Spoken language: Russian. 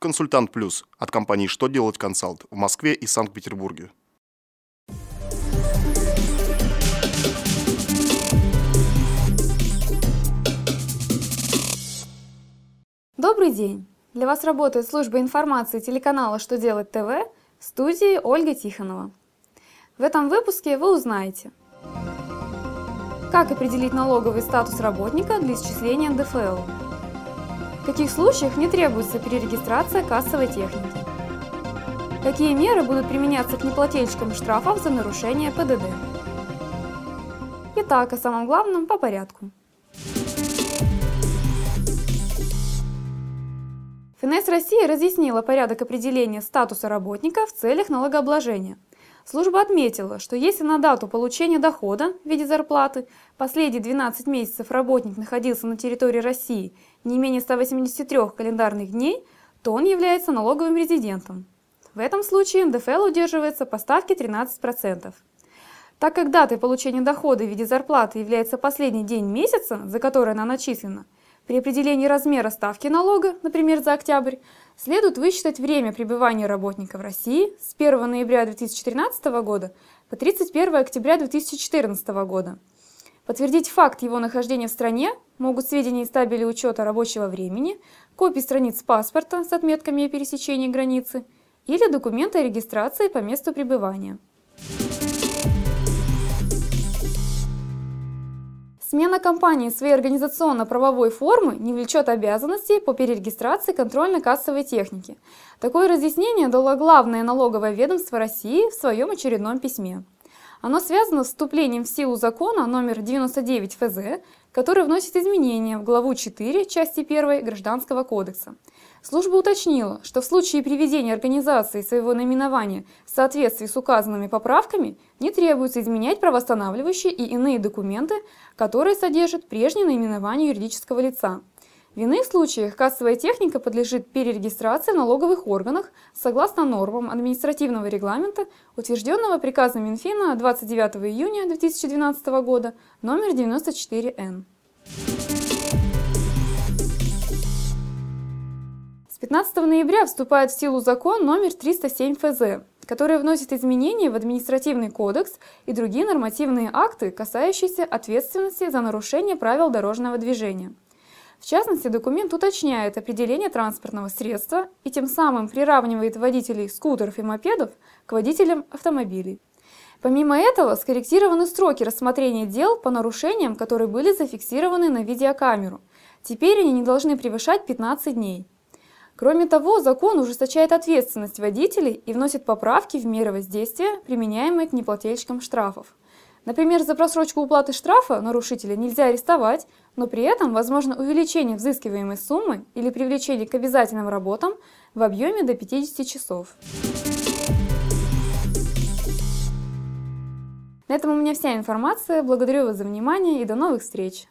Консультант Плюс от компании «Что делать консалт» в Москве и Санкт-Петербурге. Добрый день! Для вас работает служба информации телеканала «Что делать ТВ» в студии Ольга Тихонова. В этом выпуске вы узнаете, как определить налоговый статус работника для исчисления НДФЛ, в каких случаях не требуется перерегистрация кассовой техники, какие меры будут применяться к неплательщикам штрафов за нарушение ПДД. Итак, о самом главном по порядку. ФНС России разъяснила порядок определения статуса работника в целях налогообложения. Служба отметила, что если на дату получения дохода в виде зарплаты последние 12 месяцев работник находился на территории России не менее 183 календарных дней, то он является налоговым резидентом. В этом случае НДФЛ удерживается по ставке 13%. Так как датой получения дохода в виде зарплаты является последний день месяца, за который она начислена, при определении размера ставки налога, например, за октябрь, следует высчитать время пребывания работника в России с 1 ноября 2013 года по 31 октября 2014 года. Подтвердить факт его нахождения в стране могут сведения из табели учета рабочего времени, копии страниц паспорта с отметками о пересечении границы или документы о регистрации по месту пребывания. Смена компании своей организационно-правовой формы не влечет обязанностей по перерегистрации контрольно-кассовой техники. Такое разъяснение дало главное налоговое ведомство России в своем очередном письме. Оно связано с вступлением в силу закона номер 99 ФЗ, который вносит изменения в главу 4 части 1 Гражданского кодекса. Служба уточнила, что в случае приведения организации своего наименования в соответствии с указанными поправками не требуется изменять правоустанавливающие и иные документы, которые содержат прежнее наименование юридического лица. В иных случаях кассовая техника подлежит перерегистрации в налоговых органах согласно нормам административного регламента, утвержденного приказом Минфина 29 июня 2012 года номер 94Н. С 15 ноября вступает в силу закон номер 307 ФЗ, который вносит изменения в административный кодекс и другие нормативные акты, касающиеся ответственности за нарушение правил дорожного движения. В частности, документ уточняет определение транспортного средства и тем самым приравнивает водителей скутеров и мопедов к водителям автомобилей. Помимо этого, скорректированы сроки рассмотрения дел по нарушениям, которые были зафиксированы на видеокамеру. Теперь они не должны превышать 15 дней. Кроме того, закон ужесточает ответственность водителей и вносит поправки в меры воздействия, применяемые к неплательщикам штрафов. Например, за просрочку уплаты штрафа нарушителя нельзя арестовать, но при этом возможно увеличение взыскиваемой суммы или привлечение к обязательным работам в объеме до 50 часов. На этом у меня вся информация. Благодарю вас за внимание и до новых встреч!